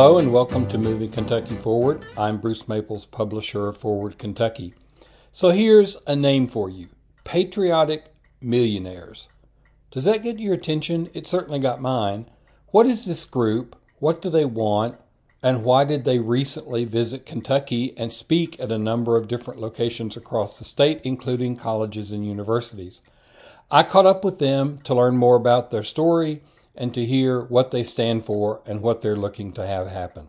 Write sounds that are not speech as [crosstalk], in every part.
Hello and welcome to Moving Kentucky Forward. I'm Bruce Maples, publisher of Forward Kentucky. So here's a name for you Patriotic Millionaires. Does that get your attention? It certainly got mine. What is this group? What do they want? And why did they recently visit Kentucky and speak at a number of different locations across the state, including colleges and universities? I caught up with them to learn more about their story and to hear what they stand for and what they're looking to have happen.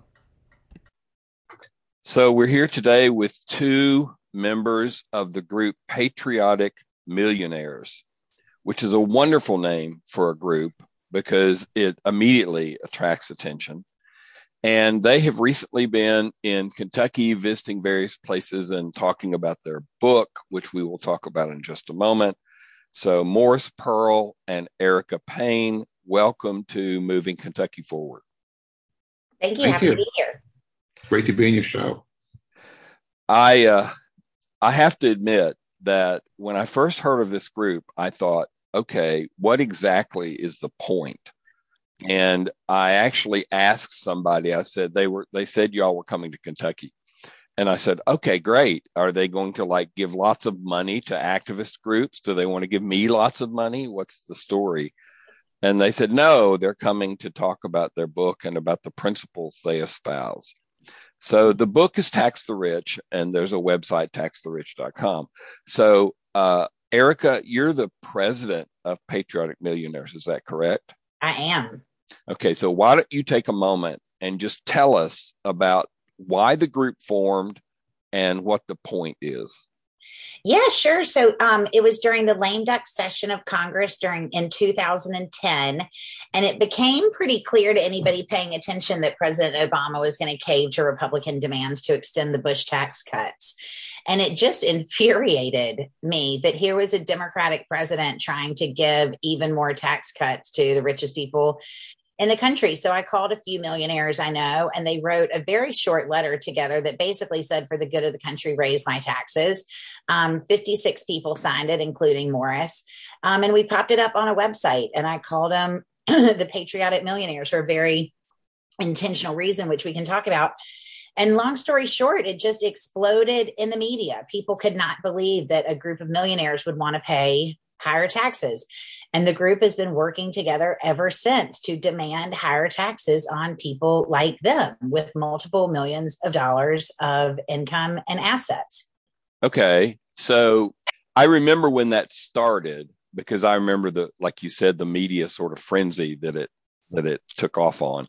So, we're here today with two members of the group Patriotic Millionaires, which is a wonderful name for a group because it immediately attracts attention. And they have recently been in Kentucky visiting various places and talking about their book, which we will talk about in just a moment. So, Morris Pearl and Erica Payne, welcome to Moving Kentucky Forward. Thank you. Thank Happy you. to be here. Great to be in your show. I uh, I have to admit that when I first heard of this group, I thought, okay, what exactly is the point? And I actually asked somebody, I said, they were, they said y'all were coming to Kentucky. And I said, okay, great. Are they going to like give lots of money to activist groups? Do they want to give me lots of money? What's the story? And they said, no, they're coming to talk about their book and about the principles they espouse. So the book is Tax the Rich, and there's a website, taxtherich.com. So, uh, Erica, you're the president of Patriotic Millionaires. Is that correct? I am. Okay, so why don't you take a moment and just tell us about why the group formed and what the point is? Yeah, sure. So um, it was during the lame duck session of Congress during in 2010, and it became pretty clear to anybody paying attention that President Obama was going to cave to Republican demands to extend the Bush tax cuts. And it just infuriated me that here was a Democratic president trying to give even more tax cuts to the richest people in the country. So I called a few millionaires I know, and they wrote a very short letter together that basically said, for the good of the country, raise my taxes. Um, 56 people signed it, including Morris. Um, and we popped it up on a website, and I called them [clears throat] the Patriotic Millionaires for a very intentional reason, which we can talk about. And long story short, it just exploded in the media. People could not believe that a group of millionaires would want to pay higher taxes. And the group has been working together ever since to demand higher taxes on people like them with multiple millions of dollars of income and assets. Okay. So I remember when that started because I remember the, like you said, the media sort of frenzy that it that it took off on.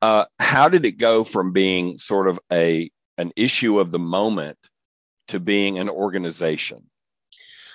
Uh, how did it go from being sort of a an issue of the moment to being an organization?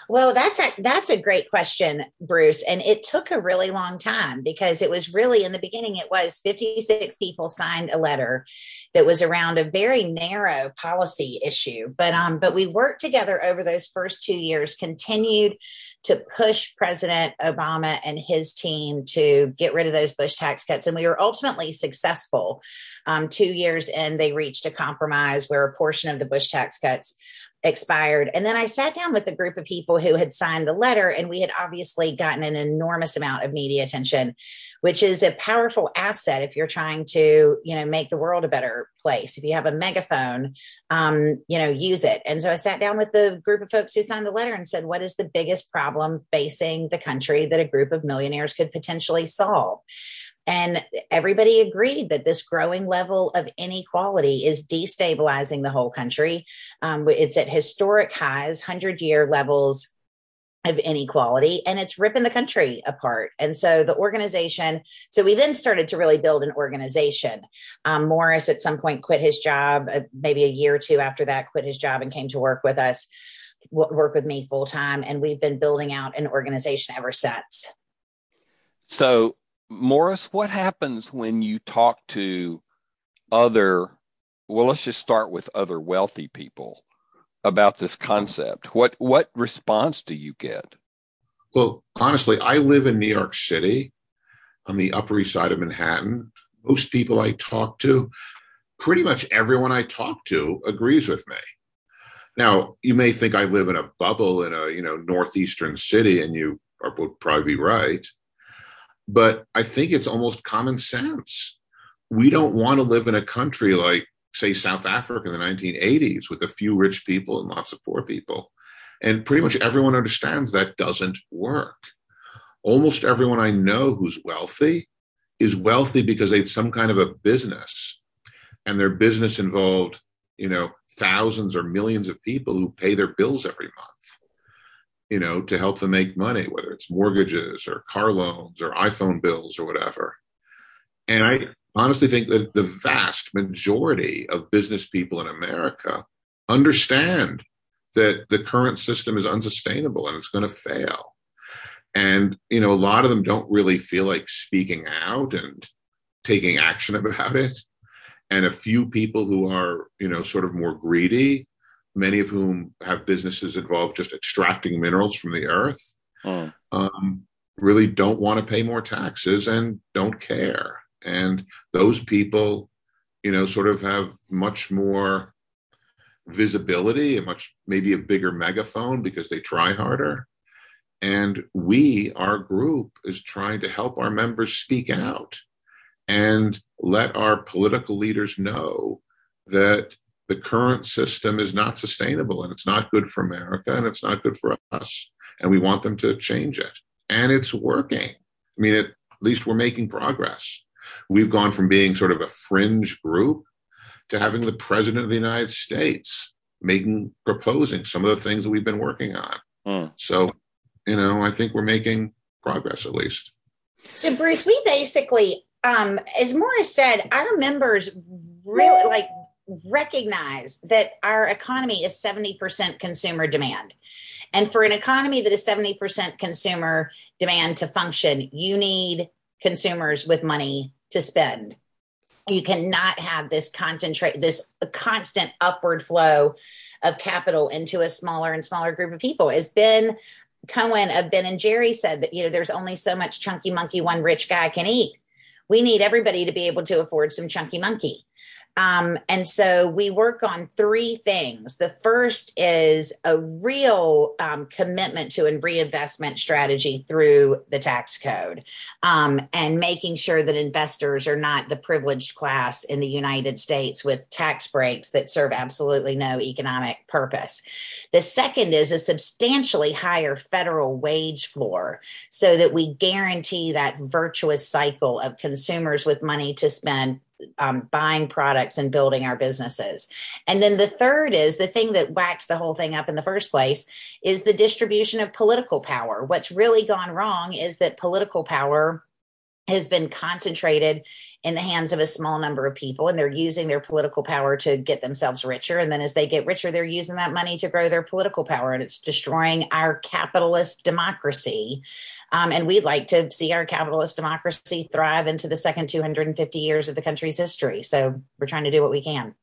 Well, that's a that's a great question, Bruce. And it took a really long time because it was really in the beginning, it was 56 people signed a letter that was around a very narrow policy issue. But um, but we worked together over those first two years, continued to push President Obama and his team to get rid of those Bush tax cuts. And we were ultimately successful. Um, two years in, they reached a compromise where a portion of the Bush tax cuts expired. And then I sat down with a group of people who had signed the letter, and we had obviously gotten an enormous amount of media attention, which is a powerful asset if you're trying to, you know, make the world a better place. If you have a megaphone, um, you know, use it. And so I sat down with the group of folks who signed the letter and said, what is the biggest problem facing the country that a group of millionaires could potentially solve? And everybody agreed that this growing level of inequality is destabilizing the whole country. Um, it's at historic highs, 100 year levels of inequality and it's ripping the country apart. And so the organization, so we then started to really build an organization. Um, Morris at some point quit his job, uh, maybe a year or two after that, quit his job and came to work with us, work with me full time. And we've been building out an organization ever since. So Morris, what happens when you talk to other, well, let's just start with other wealthy people about this concept? What what response do you get? Well, honestly, I live in New York City on the Upper East Side of Manhattan. Most people I talk to, pretty much everyone I talk to agrees with me. Now, you may think I live in a bubble in a, you know, northeastern city and you are, would probably be right but I think it's almost common sense. we don't want to live in a country like, say, South Africa in the 1980s with a few rich people and lots of poor people. And pretty much everyone understands that doesn't work. Almost everyone I know who's wealthy is wealthy because they had some kind of a business and their business involved, you know, thousands or millions of people who pay their bills every month, you know, to help them make money, whether it's mortgages or car loans or iPhone bills or whatever. And I honestly think that the vast majority of business people in America understand that the current system is unsustainable and it's going to fail. And, you know, a lot of them don't really feel like speaking out and taking action [laughs] about it. And a few people who are, you know, sort of more greedy, many of whom have businesses involved just extracting minerals from the earth, mm. um, really don't want to pay more taxes and don't care. And those people, you know, sort of have much more visibility, a much maybe a bigger megaphone because they try harder. And we, our group, is trying to help our members speak out and let our political leaders know that the current system is not sustainable and it's not good for America and it's not good for us. And we want them to change it. And it's working. I mean, at least we're making progress. We've gone from being sort of a fringe group to having the president of the United States making proposing some of the things that we've been working on. Mm. So, you know, I think we're making progress at least. So, Bruce, we basically, um, as Morris said, our members really like recognize that our economy is 70% consumer demand. And for an economy that is 70% consumer demand to function, you need consumers with money to spend. You cannot have this concentrate this constant upward flow of capital into a smaller and smaller group of people. As ben cohen of ben and jerry said that you know there's only so much chunky monkey one rich guy can eat. We need everybody to be able to afford some chunky monkey um, and so we work on three things. The first is a real um, commitment to a reinvestment strategy through the tax code um, and making sure that investors are not the privileged class in the United States with tax breaks that serve absolutely no economic purpose. The second is a substantially higher federal wage floor so that we guarantee that virtuous cycle of consumers with money to spend um, buying products and building our businesses. And then the third is the thing that whacked the whole thing up in the first place is the distribution of political power. What's really gone wrong is that political power has been concentrated in the hands of a small number of people and they're using their political power to get themselves richer. And then as they get richer they're using that money to grow their political power and it's destroying our capitalist democracy. Um, and we'd like to see our capitalist democracy thrive into the second 250 years of the country's history. So we're trying to do what we can.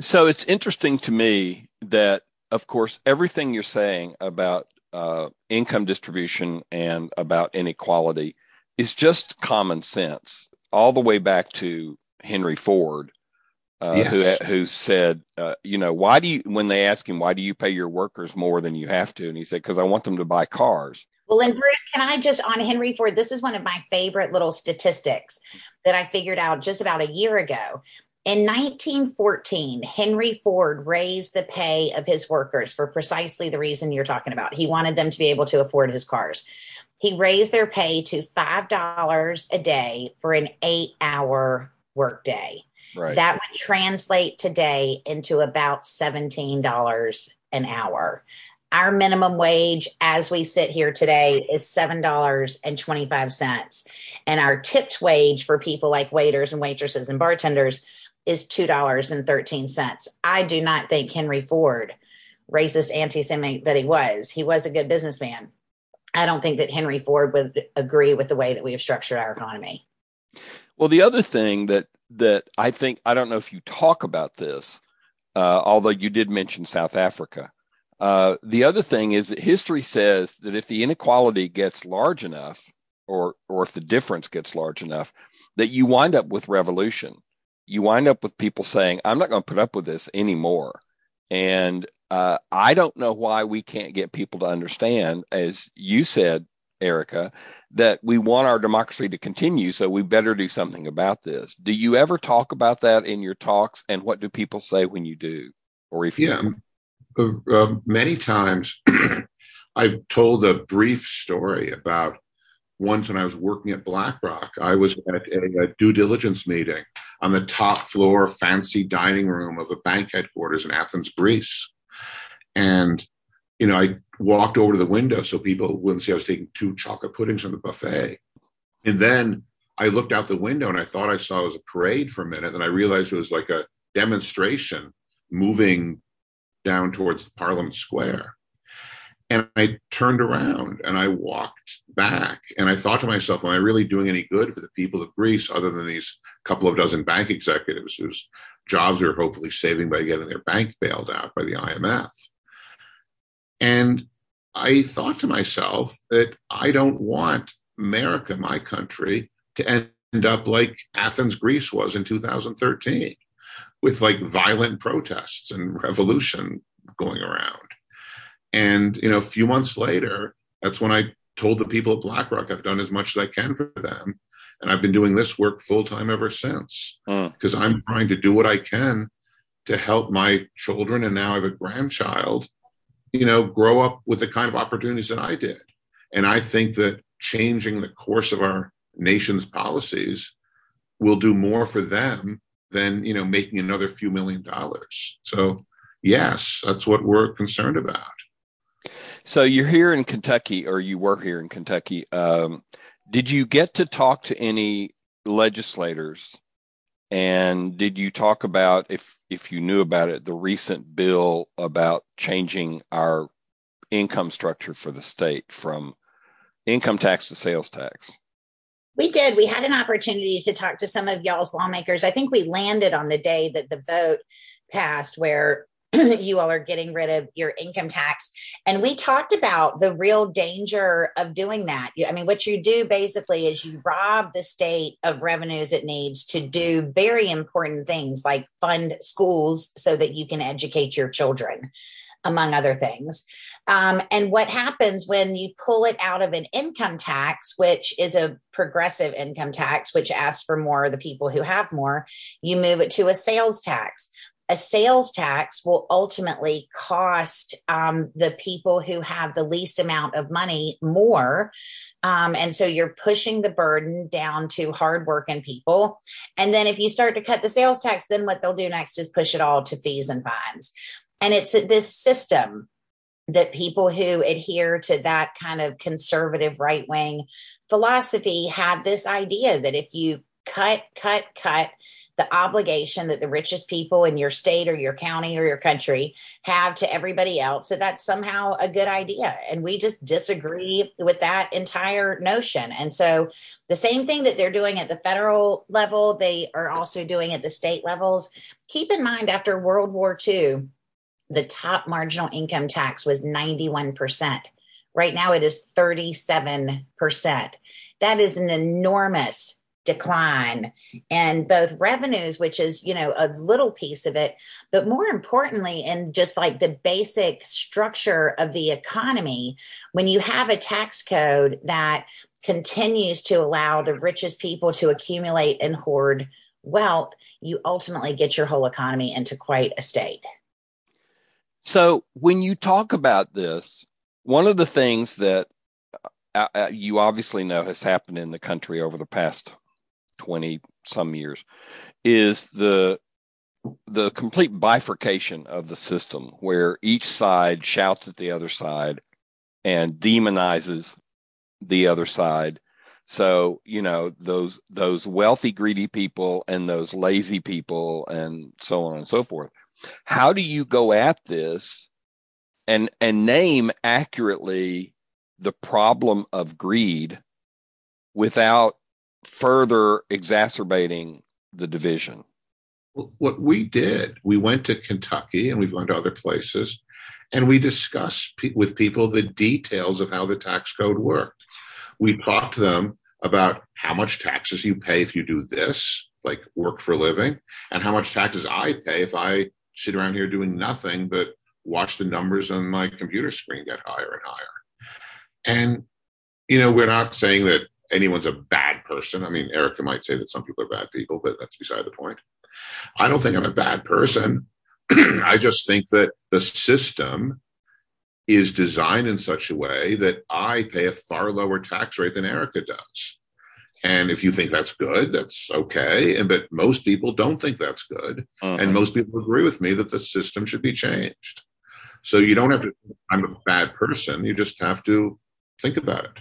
So it's interesting to me that of course everything you're saying about uh, income distribution and about inequality is just common sense, all the way back to Henry Ford, uh, yes. who who said, uh, you know, why do you when they ask him why do you pay your workers more than you have to, and he said because I want them to buy cars. Well, and Bruce, can I just on Henry Ford? This is one of my favorite little statistics that I figured out just about a year ago. In 1914, Henry Ford raised the pay of his workers for precisely the reason you're talking about. He wanted them to be able to afford his cars he raised their pay to $5 a day for an eight hour workday. Right. That would translate today into about $17 an hour. Our minimum wage as we sit here today is $7.25. And our tipped wage for people like waiters and waitresses and bartenders is $2.13. I do not think Henry Ford, racist anti Semite that he was, he was a good businessman. I don't think that Henry Ford would agree with the way that we have structured our economy. Well, the other thing that that I think I don't know if you talk about this, uh, although you did mention South Africa. Uh, the other thing is that history says that if the inequality gets large enough, or or if the difference gets large enough, that you wind up with revolution. You wind up with people saying, "I'm not going to put up with this anymore," and uh, I don't know why we can't get people to understand, as you said, Erica, that we want our democracy to continue, so we better do something about this. Do you ever talk about that in your talks, and what do people say when you do, or if yeah, you uh, uh, many times [clears throat] I've told a brief story about once when I was working at BlackRock, I was at a, a, due diligence meeting on the top floor, fancy dining room of a bank headquarters in Athens, Greece. And, you know, I walked over to the window so people wouldn't see I was taking two chocolate puddings from the buffet. And then I looked out the window and I thought I saw it was a parade for a minute. And I realized it was like a demonstration moving down towards Parliament Square. And I turned around and I walked back and I thought to myself, am I really doing any good for the people of Greece other than these couple of dozen bank executives whose jobs are hopefully saving by getting their bank bailed out by the IMF? And I thought to myself that I don't want America, my country, to end up like Athens, Greece was in 2013 with like violent protests and revolution going around. And, you know, a few months later, that's when I told the people at BlackRock I've done as much as I can for them. And I've been doing this work full time ever since because. I'm trying to do what I can to help my children. And now I have a grandchild, you know, grow up with the kind of opportunities that I did. And I think that changing the course of our nation's policies will do more for them than, you know, making another few million dollars. So, yes, that's what we're concerned about. So you're here in Kentucky, or you were here in Kentucky. Um, did you get to talk to any legislators? And did you talk about, if if you knew about it, the recent bill about changing our income structure for the state from income tax to sales tax? We did. We had an opportunity to talk to some of y'all's lawmakers. I think we landed on the day that the vote passed, where [clears throat] you all are getting rid of your income tax. And we talked about the real danger of doing that. I mean, what you do basically is you rob the state of revenues it needs to do very important things like fund schools so that you can educate your children among other things. Um, and what happens when you pull it out of an income tax, which is a progressive income tax, which asks for more of the people who have more, you move it to a sales tax a sales tax will ultimately cost um, the people who have the least amount of money more. Um, and so you're pushing the burden down to hardworking people. And then if you start to cut the sales tax, then what they'll do next is push it all to fees and fines. And it's this system that people who adhere to that kind of conservative right wing philosophy have this idea that if you cut, cut, cut, the obligation that the richest people in your state or your county or your country have to everybody else that that's somehow a good idea. And we just disagree with that entire notion. And so the same thing that they're doing at the federal level they are also doing at the state levels. Keep in mind after world war ii the top marginal income tax was 91% right now it is 37% that is an enormous decline and both revenues which is you know a little piece of it but more importantly in just like the basic structure of the economy when you have a tax code that continues to allow the richest people to accumulate and hoard wealth you ultimately get your whole economy into quite a state. So when you talk about this one of the things that uh, uh you obviously know has happened in the country over the past 20 some years is the the complete bifurcation of the system where each side shouts at the other side and demonizes the other side. So you know those those wealthy greedy people and those lazy people and so on and so forth. How do you go at this and and name accurately the problem of greed without further exacerbating the division? What we did, we went to Kentucky and we've gone to other places, and we discussed pe- with people the details of how the tax code worked. We talked to them about how much taxes you pay if you do this, like work for a living, and how much taxes I pay if I sit around here doing nothing but watch the numbers on my computer screen get higher and higher. And you know, we're not saying that anyone's a bad person. I mean, Erica might say that some people are bad people, but that's beside the point. I don't think I'm a bad person. [clears throat] I just think that the system is designed in such a way that I pay a far lower tax rate than Erica does. And if you think that's good, that's okay. And but most people don't think that's good. Uh-huh. And most people agree with me that the system should be changed. So you don't have to I'm a bad person. You just have to think about it.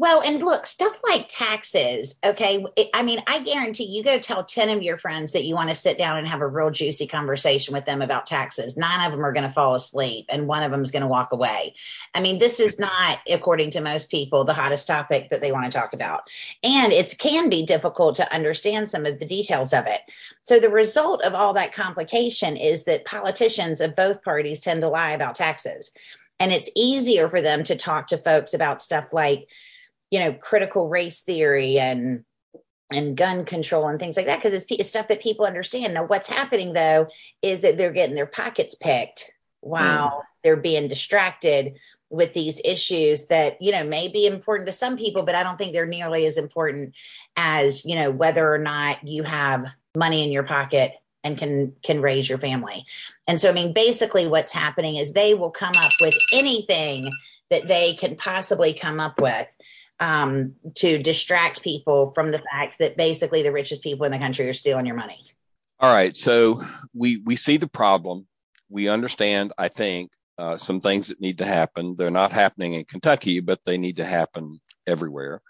Well, and look, stuff like taxes, okay? I mean, I guarantee you go tell 10 of your friends that you want to sit down and have a real juicy conversation with them about taxes. Nine of them are going to fall asleep and one of them is going to walk away. I mean, this is not, according to most people, the hottest topic that they want to talk about. And it can be difficult to understand some of the details of it. So the result of all that complication is that politicians of both parties tend to lie about taxes. And it's easier for them to talk to folks about stuff like, you know critical race theory and and gun control and things like that because it's, it's, stuff that people understand now what's happening though is that they're getting their pockets picked while mm. they're being distracted with these issues that you know may be important to some people but i don't think they're nearly as important as you know whether or not you have money in your pocket and can can raise your family and so i mean basically what's happening is they will come up with anything that they can possibly come up with um, to distract people from the fact that basically the richest people in the country are stealing your money. All right, so we we see the problem. We understand, I think, uh, some things that need to happen. They're not happening in Kentucky, but they need to happen everywhere.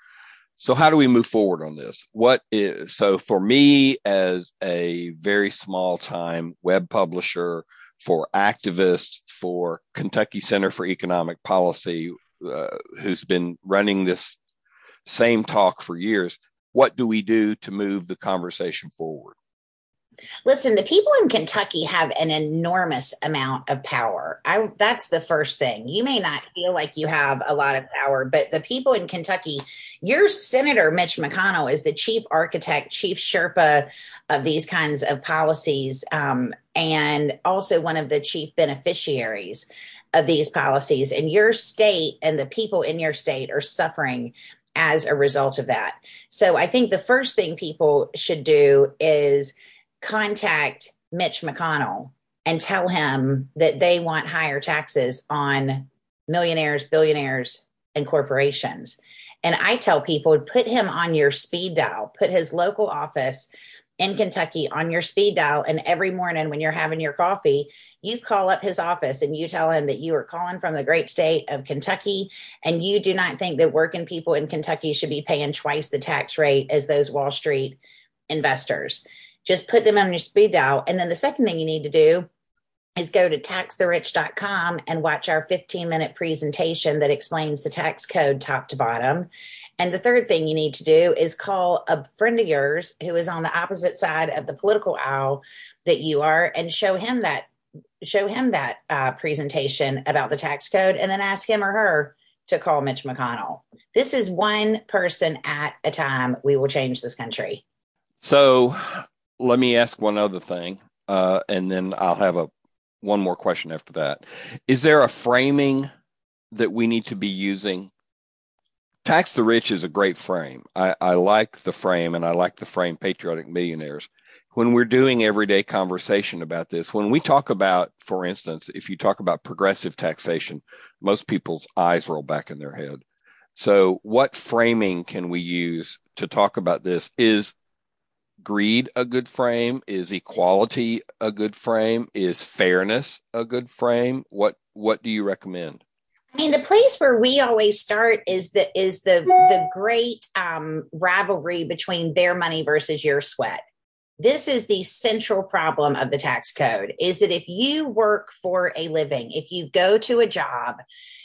So how do we move forward on this? What is so for me as a very small time web publisher, for activists, for Kentucky Center for Economic Policy, uh, who's been running this same talk for years. What do we do to move the conversation forward? Listen, the people in Kentucky have an enormous amount of power. I, that's the first thing. You may not feel like you have a lot of power, but the people in Kentucky, your Senator Mitch McConnell is the chief architect, chief Sherpa of these kinds of policies, um, and also one of the chief beneficiaries of these policies. And your state and the people in your state are suffering as a result of that. So I think the first thing people should do is contact Mitch McConnell and tell him that they want higher taxes on millionaires, billionaires, and corporations. And I tell people put him on your speed dial, put his local office in Kentucky on your speed dial. And every morning when you're having your coffee, you call up his office and you tell him that you are calling from the great state of Kentucky. And you do not think that working people in Kentucky should be paying twice the tax rate as those Wall Street investors. Just put them on your speed dial. And then the second thing you need to do is go to taxtherich.com and watch our 15 minute presentation that explains the tax code top to bottom. And the third thing you need to do is call a friend of yours who is on the opposite side of the political aisle that you are and show him that show him that uh, presentation about the tax code and then ask him or her to call Mitch McConnell. This is one person at a time. We will change this country. So let me ask one other thing, uh, and then I'll have a one more question after that. Is there a framing that we need to be using? Tax the Rich is a great frame. I, I like the frame and I like the frame Patriotic Millionaires. When we're doing everyday conversation about this, when we talk about, for instance, if you talk about progressive taxation, most people's eyes roll back in their head. So, what framing can we use to talk about this? Is greed a good frame? Is equality a good frame? Is fairness a good frame? What what do you recommend? I mean, the place where we always start is the is the the great um, rivalry between their money versus your sweat this is the central problem of the tax code is that if you work for a living if you go to a job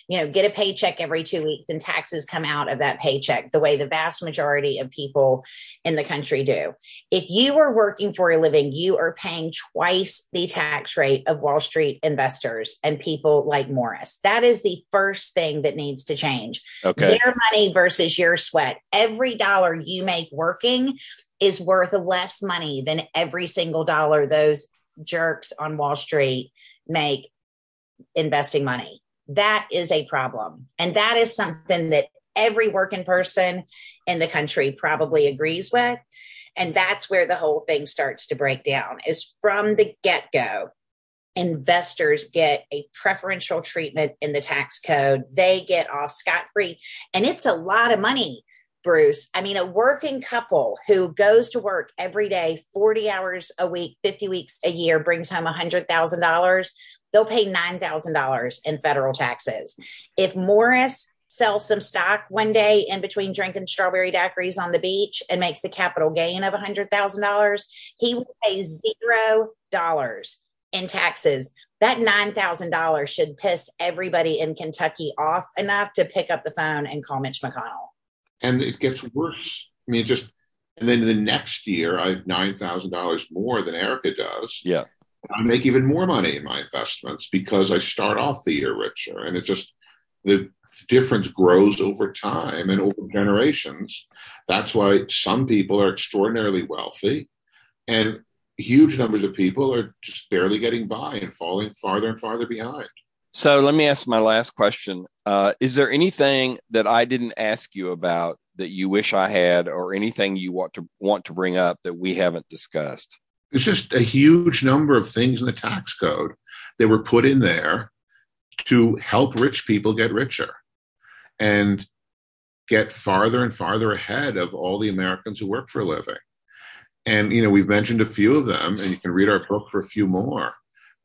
you know get a paycheck every two weeks and taxes come out of that paycheck the way the vast majority of people in the country do. If you are working for a living you are paying twice the tax rate of wall street investors and people like morris. That is the first thing that needs to change. Okay. Their money versus your sweat. Every dollar you make working is worth less money than every single dollar those jerks on Wall Street make investing money. That is a problem. And that is something that every working person in the country probably agrees with. And that's where the whole thing starts to break down is from the get go. Investors get a preferential treatment in the tax code. They get off scot free. And it's a lot of money Bruce. I mean, a working couple who goes to work every day, 40 hours a week, 50 weeks a year, brings home $100,000, they'll pay $9,000 in federal taxes. If Morris sells some stock one day in between drinking strawberry daiquiris on the beach and makes a capital gain of $100,000, he will pay zero dollars in taxes. That $9,000 should piss everybody in Kentucky off enough to pick up the phone and call Mitch McConnell and it gets worse. I mean, just and then the next year I have nine thousand dollars more than Erica does. Yeah, I make even more money in my investments because I start off the year richer, and it just the difference grows over time and over generations. That's why some people are extraordinarily wealthy, and huge numbers of people are just barely getting by and falling farther and farther behind. So let me ask my last question. Uh, is there anything that I didn't ask you about that you wish I had, or anything you want to want to bring up that we haven't discussed? It's just a huge number of things in the tax code that were put in there to help rich people get richer and get farther and farther ahead of all the Americans who work for a living. And you know, we've mentioned a few of them, and you can read our book for a few more.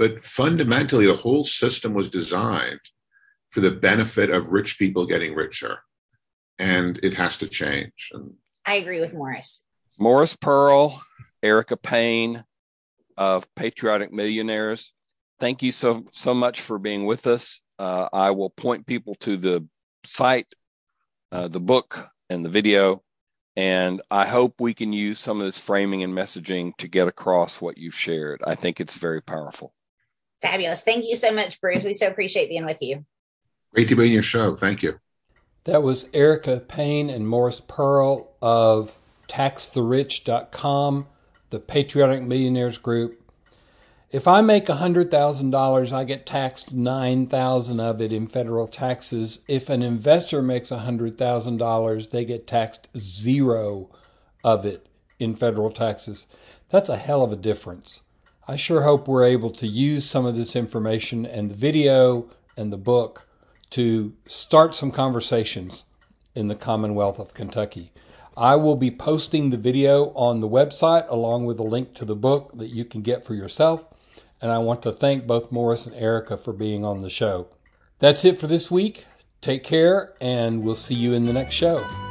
But fundamentally, the whole system was designed for the benefit of rich people getting richer. And it has to change. And I agree with Morris. Morris Pearl, Erica Payne of Patriotic Millionaires. Thank you so so much for being with us. Uh, I will point people to the site, uh, the book, and the video, and I hope we can use some of this framing and messaging to get across what you've shared. I think it's very powerful. Fabulous. Thank you so much, Bruce. We so appreciate being with you. Great to be on your show. Thank you. That was Erica Payne and Morris Pearl of taxtherich.com, the Patriotic Millionaires Group. If I make $100,000, I get taxed 9000 of it in federal taxes. If an investor makes $100,000, they get taxed zero of it in federal taxes. That's a hell of a difference. I sure hope we're able to use some of this information and the video and the book to start some conversations in the Commonwealth of Kentucky. I will be posting the video on the website along with a link to the book that you can get for yourself. And I want to thank both Morris and Erica for being on the show. That's it for this week. Take care, and we'll see you in the next show.